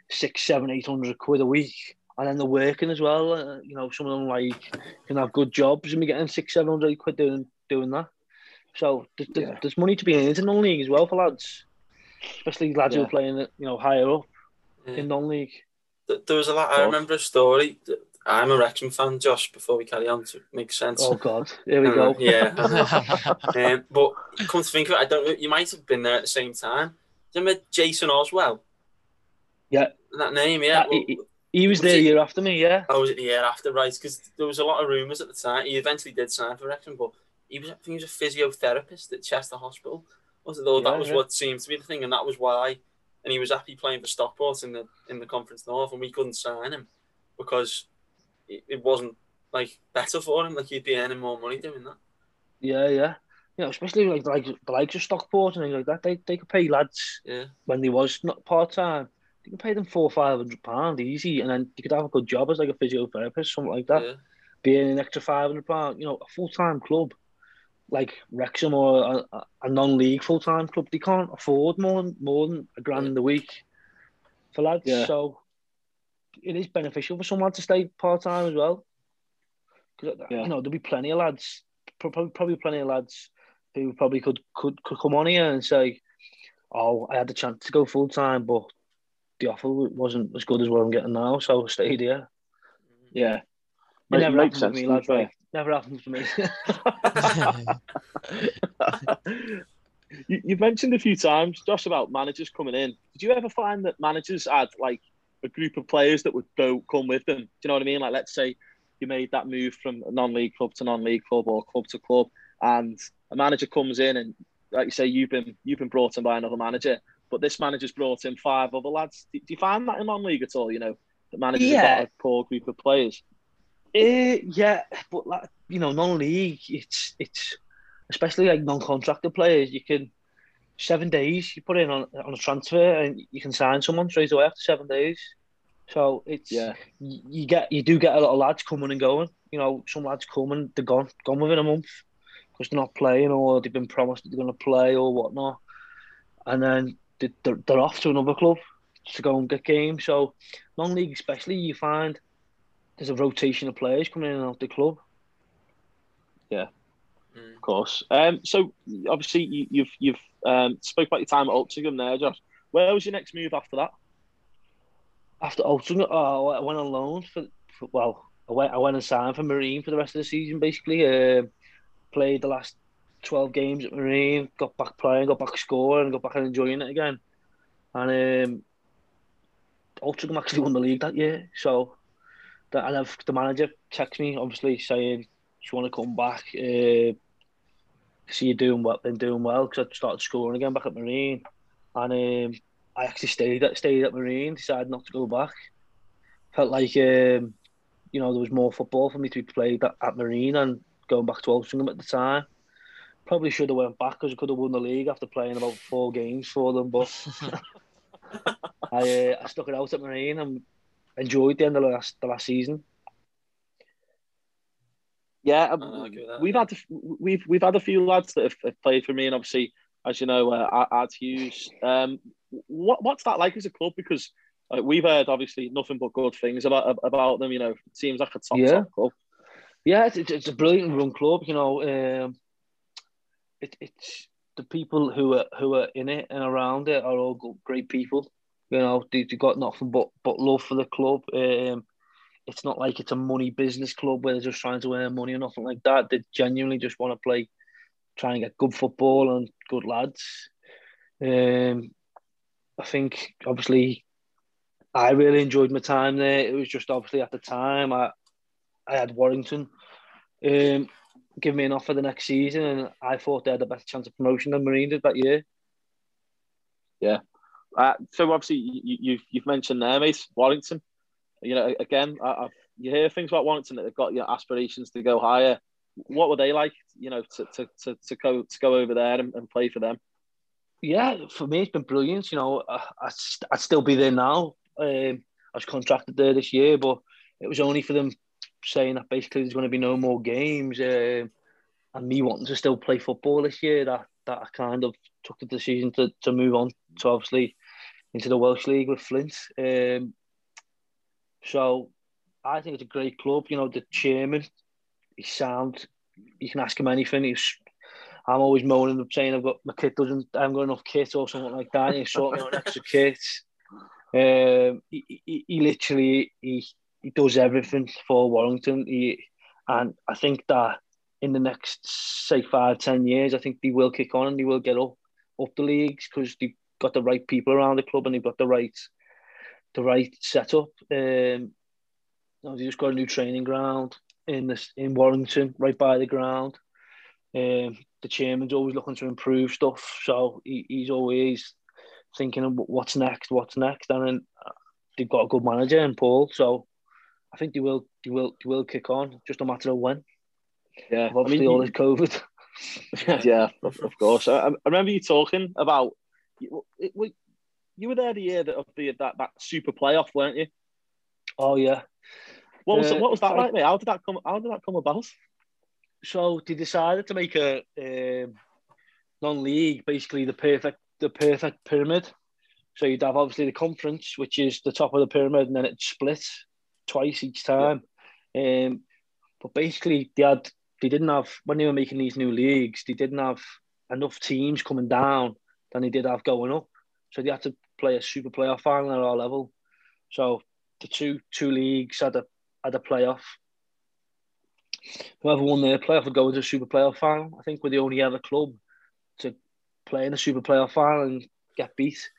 six, seven, eight hundred quid a week, and then they're working as well. Uh, you know, some of them like can have good jobs and be getting six, seven hundred quid doing doing that. So there's, there's, Yeah. there's money to be earned in non-league as well for lads, especially lads who are playing you know higher up Yeah. in non-league. There was a lot. I remember a story. that- I'm a Wrexham fan, Josh. Before we carry on, to make sense. Oh God, here we Uh, go. Yeah, um, but come to think of it, I don't. know, You might have been there at the same time. Do you remember Jason Oswell? Yeah. that name. Yeah. Uh, he, he- he was Was there a he- year after me. Yeah, I was it the year after, right? Because there was a lot of rumours at the time. He eventually did sign for Wrexham, but he was, I think, he was a physiotherapist at Chester Hospital. Was it though? Yeah, that was yeah. what seemed to be the thing, and that was why. And he was happy playing for Stockport in the in the Conference North, and we couldn't sign him because it, it wasn't like better for him. Like he'd be earning more money doing that. yeah, yeah. You know, especially like like the likes of Stockport and things like that. They they could pay lads Yeah. when they was not part time. You can pay them four five hundred pound easy, and then you could have a good job as like a physiotherapist, something like that. yeah. Be an extra five hundred pound. You know, a full time club like Wrexham or a, a non league full time club, they can't afford more than more than a grand a week for lads. Yeah. So it is beneficial for someone to stay part time as well. Because uh, Yeah. you know there'll be plenty of lads, probably probably plenty of lads who probably could could could come on here and say, "Oh, I had the chance to go full time, but the offer wasn't as good as what I'm getting now, so I stayed here." Yeah. It Make- never makes sense, me, lads. Like, never happened to me. you, you've mentioned a few times, Josh, about managers coming in. Did you ever find that managers had like a group of players that would go come with them? Do you know what I mean? Like, let's say you made that move from a non-league club to non-league club or club to club, and a manager comes in and, like you say, you've been you've been brought in by another manager, but this manager's brought in five other lads. Do, do you find that in non-league at all? You know, the manager's Yeah. got a core group of players. Uh, yeah, but like you know, non-league, it's it's especially like non-contracted players. You can seven days you put in on on a transfer and you can sign someone straight away after seven days. So it's Yeah, you, you get you do get a lot of lads coming and going. You know, some lads come and they're gone gone within a month because they're not playing or they've been promised that they're going to play or whatnot, and then they- they're, they're off to another club to go and get games. So non-league, especially, you find there's a rotation of players coming in and out the club. Yeah. Of course. Um, so obviously you, you've you've um, spoke about your time at Altrincham there, Josh. Where was your next move after that? After Altrincham, oh, I went on loan for, for well, I went I went and signed for Marine for the rest of the season. Basically, uh, played the last twelve games at Marine, got back playing, got back scoring, got back and enjoying it again. And um, Altrincham actually won the league that year, so that and I've, the manager texted me obviously saying, "Do you want to come back?" Uh, see you doing well, been doing well because I started scoring again back at Marine, and um, I actually stayed at stayed at Marine. Decided not to go back. Felt like um, you know there was more football for me to be played at, at Marine and going back to Altrincham at the time. Probably should have went back because I could have won the league after playing about four games for them, but I uh, I stuck it out at Marine and enjoyed the end of the last the last season. Yeah, I'll argue with that, we've yeah. had a, we've we've had a few lads that have, have played for me, and obviously, as you know, uh, Ad Hughes. Um, what what's that like as a club? Because uh, we've heard obviously nothing but good things about about them. You know, it seems like a top Yeah. top club. Yeah, it's, it's, it's a brilliant run club. You know, um, it, it's the people who are who are in it and around it are all great people. You know, they they got nothing but but love for the club. Um, it's not like it's a money business club where they're just trying to earn money or nothing like that. They genuinely just want to play, try and get good football and good lads. Um, I think obviously, I really enjoyed my time there. It was just obviously at the time I I had Warrington um, give me an offer the next season, and I thought they had a better chance of promotion than Marine did that year. Uh, so obviously, you, you've you've mentioned there, mate, Warrington. You know, again, I, I've, you hear things about Warrington that they've got you know, aspirations to go higher. What were they like? You know, to to, to, to go to go over there and, and play for them. Yeah, for me, it's been brilliant. You know, I, st- I'd still be there now. Um, I was contracted there this year, but it was only for them saying that basically there's going to be no more games um, and me wanting to still play football this year that, that I kind of took the decision to, to move on to obviously into the Welsh League with Flint. Um, so I think it's a great club. You know, the chairman, he's sound. You can ask him anything. He's I'm always moaning and saying I've got my kit doesn't I haven't got enough kit or something like that. And he sort me out an extra kit. Um, he, he, he literally he, he does everything for Warrington. He, and I think that in the next say five ten years, I think they will kick on and they will get up up the leagues because they've got the right people around the club and they've got the right the right setup. Um, you know, they just got a new training ground in this in Warrington, right by the ground. Um, the chairman's always looking to improve stuff, so he, he's always thinking of what's next, what's next, and then uh, they've got a good manager in Paul, so I think they will, they will, they will kick on. Just a matter of when. Yeah, Obviously, all this COVID. yeah, of, of course. I, I remember you talking about you, it, we- you were there the year that of the that, that super playoff, weren't you? Oh yeah. What was Uh, what was that like, mate? How did that come? How did that come about? So they decided to make a um, non-league, basically the perfect the perfect pyramid. So you'd have obviously the conference, which is the top of the pyramid, and then it splits twice each time. Um, but basically, they had they didn't have when they were making these new leagues, they didn't have enough teams coming down than they did have going up. So they had to play a super playoff final at our level. So the two two leagues had a had a playoff. Whoever won their playoff would go into a super playoff final. I think we're the only other club to play in a super playoff final and get beat,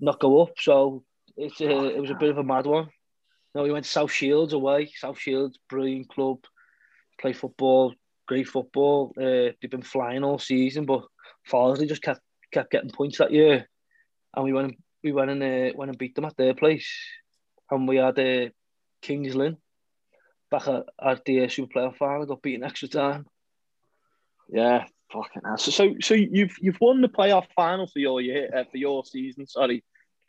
not go up. So it's a, it was a bit of a mad one. No, we went to South Shields away. South Shields, brilliant club. Play football, great football. Uh, they've been flying all season, but Farsley just kept kept getting points that year, and we went and, we went and uh, went and beat them at their place, and we had uh, Kings Lynn back at, at the uh, Super Playoff final. Got beaten extra time. Yeah, fucking hell. So, so, so you've you've won the playoff final for your year uh, for your season, sorry,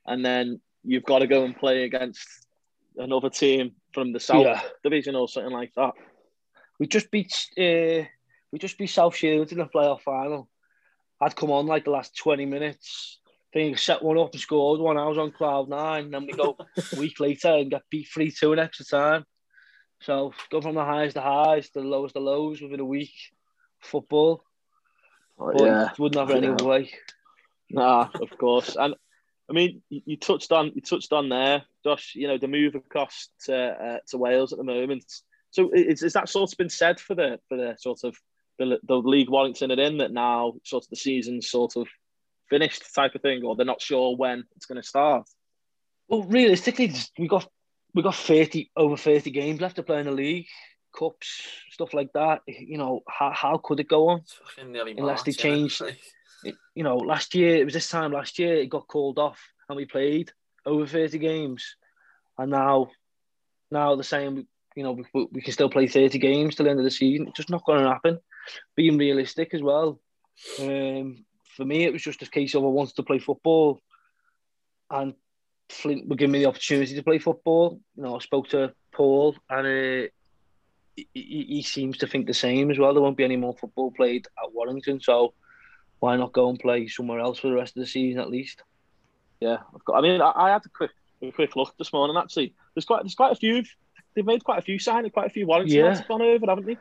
and then you've got to go and play against another team from the South Yeah. Division or something like that. We just beat uh, we just beat South Shields in the playoff final. I'd come on like the last twenty minutes. Think set one up and scored one. I was on cloud nine. Then we go a week later and get beat three two in extra time. So go from the highs to highs to the lowest to lows within a week. Football, but yeah, it wouldn't have it any other way. nah, of course. And I mean, you, you touched on you touched on there, Josh. You know, the move across to uh, to Wales at the moment. So is, is that sort of been said for the for the sort of the, the league Warrington are in that now sort of the season's sort of finished type of thing, or they're not sure when it's going to start? Well, realistically, we got we got thirty over thirty games left to play in the league, cups, stuff like that. You know, how how could it go on? It's fucking Unless they March, innit? changed- Like, you know, last year it was this time last year it got called off and we played over thirty games, and now, now the same. You know, we, we can still play thirty games till the end of the season. It's just not going to happen. Being realistic as well. Um, for me, it was just a case of I wanted to play football, and Flint would give me the opportunity to play football. You know, I spoke to Paul, and uh, he, he he seems to think the same as well. There won't be any more football played at Warrington, so why not go and play somewhere else for the rest of the season at least? Yeah, I've got. I mean, I, I had a quick a quick look this morning. Actually, there's quite there's quite a few. They've made quite a few signings, quite a few Warrington Yeah. lads have gone over, haven't they?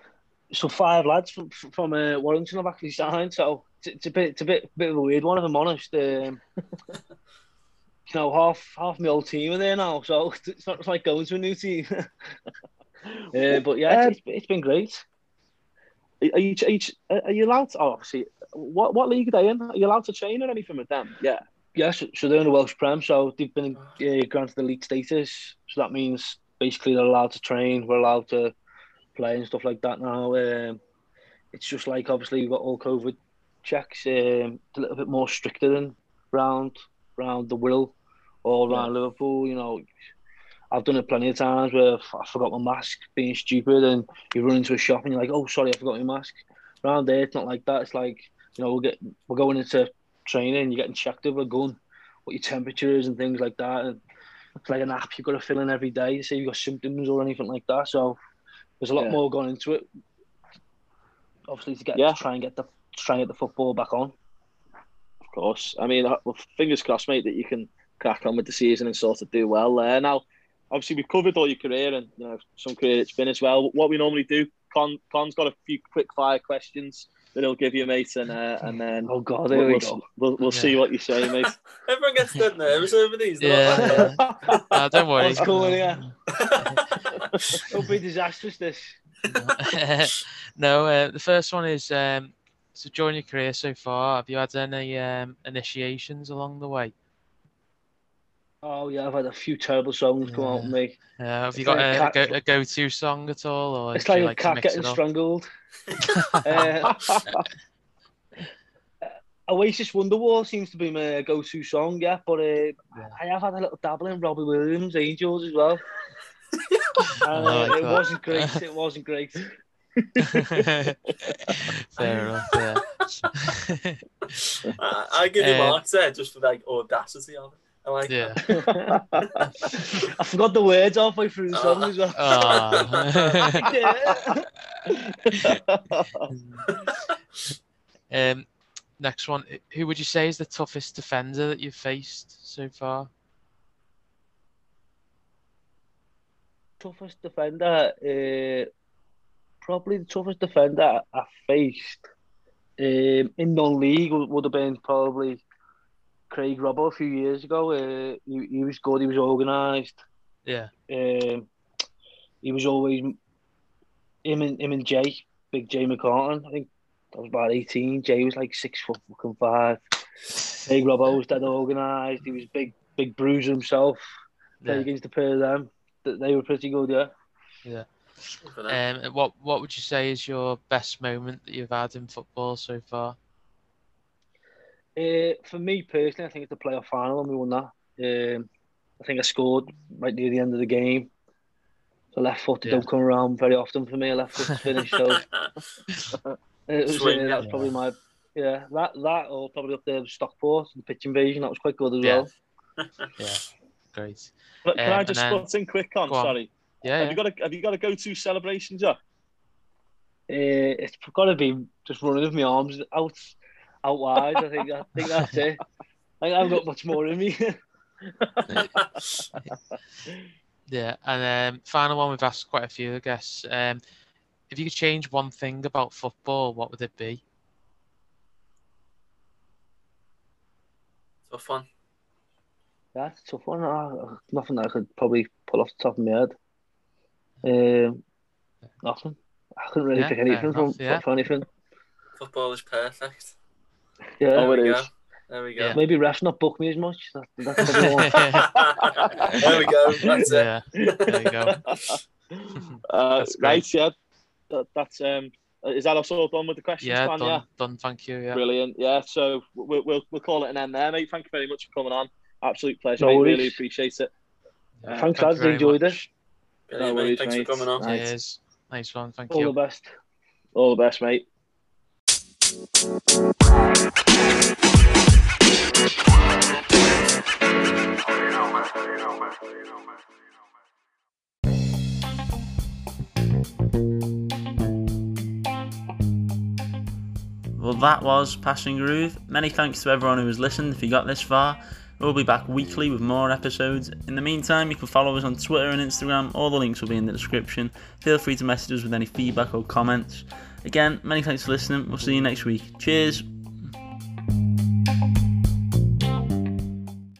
So five lads from from uh, Warrington have actually signed. So it's, it's a bit it's a bit bit of a weird one, if I'm honest. Um, you know, half half my old team are there now, so it's not like going to a new team. uh, but yeah, it's, it's, it's been great. Are you, are you, are you allowed to, oh, obviously, what, what league are they in? Are you allowed to train or anything with them? Yeah. Yeah, so, so they're in the Welsh Prem, so they've been uh, granted elite status. So that means basically they're allowed to train, we're allowed to play and stuff like that now. Um, it's just like obviously we've got all COVID checks. Um, it's a little bit more stricter than round round the Wirral or around Liverpool. You know, I've done it plenty of times where I forgot my mask, being stupid, and you run into a shop and you're like, "Oh, sorry, I forgot my mask." Around there, it's not like that. It's like you know, we'll get we're going into training, you're getting checked over a gun, what your temperature is and things like that. And it's like an app you've got to fill in every day to see if you've got symptoms or anything like that. So there's a lot Yeah. more going into it. Obviously, to get Yeah. to try and get the try and get the football back on. Of course. I mean, uh, well, fingers crossed, mate, that you can crack on with the season and sort of do well there. Now, obviously, we've covered all your career and you know some career it's been as well. What we normally do, Con, Con's got a few quick fire questions that he'll give you, mate, and uh, and then Oh God, we'll, there we we'll, go. we'll, we'll see what you say, mate. Everyone gets dead nervous over these. they're not Yeah. like yeah. No, don't worry. What's going here? It'll be disastrous. This. no, uh, the first one is um, so during your career so far, have you had any um, initiations along the way? Oh yeah, I've had a few terrible songs come out with me. Uh, have you It's got like a a, a, cat- go, a go-to song at all, or It's do you like a cat getting strangled. uh, Oasis Wonderwall seems to be my go-to song, yeah. But uh, I have had a little dabble in Robbie Williams, Angels as well. And, uh, like it that. wasn't great. It wasn't great. Fair enough. Yeah. I, I give you Uh, marks there just for like audacity of it. I like yeah. I forgot the words halfway through the song as well. Ah. um, next one. Who would you say is the toughest defender that you've faced so far? toughest defender, uh, probably the toughest defender I faced um, in non-league would, would have been probably Craig Robbo a few years ago. Uh, he, he was good. He was organised. Yeah. Um, he was always him and him and Jay, big Jay McCartan. I think I was about eighteen. Jay was like six foot fucking five. Craig Robbo was dead organised. He was big, big bruiser himself. Play Yeah. against the pair of them. th- they were pretty good. Yeah. For that. Um, what what would you say is your best moment that you've had in football so far? Uh, for me personally, I think it's the playoff final and we won that. Um, I think I scored right near the end of the game. So left foot Yeah. don't come around very often for me. A left foot finish, so it was, Swing, uh, that was yeah. probably my yeah that that or probably up there with Stockport the pitch invasion that was quite good as Yeah. well. Yeah, great. But can Um, I just then- put in quick on? On. Sorry. Yeah, Have you got a Have you got a go to celebration, Jack? Uh, it's got to be just running with my arms out out wide. I think I think that's it. I haven't got much more in me. Yeah, and um, final one we've asked quite a few, I guess. Um, if you could change one thing about football, what would it be? Tough one. That's a tough one. Uh, nothing that I could probably pull off the top of my head. Um, nothing. I couldn't really Yeah, pick fair anything from, enough, yeah. for anything. Football is perfect. Yeah, Oh, there it we is. go. There we go. Yeah. maybe refs not book me as much. That, that's probably there we go. That's it. yeah, there you go. Uh, That's great. right, yeah. That, that's um. Is that us all done with the questions, Yeah, done, Yeah. done. Thank you. Yeah, Brilliant. Yeah. So we'll, we'll we'll call it an end there, mate. Thank you very much for coming on. Absolute pleasure. No mate. worries. Really appreciate it. Yeah, Thanks, thank you lads. very Enjoyed much. it. Brilliant, No mate. worries, Thanks mate. for coming on. Right. Cheers. Nice one. Thank All you. All the best. All the best, mate. Well, that was Pass and Groove. Many thanks to everyone who has listened if you got this far. We'll be back weekly with more episodes. In the meantime, you can follow us on Twitter and Instagram. All the links will be in the description. Feel free to message us with any feedback or comments. Again, many thanks for listening. We'll see you next week. Cheers.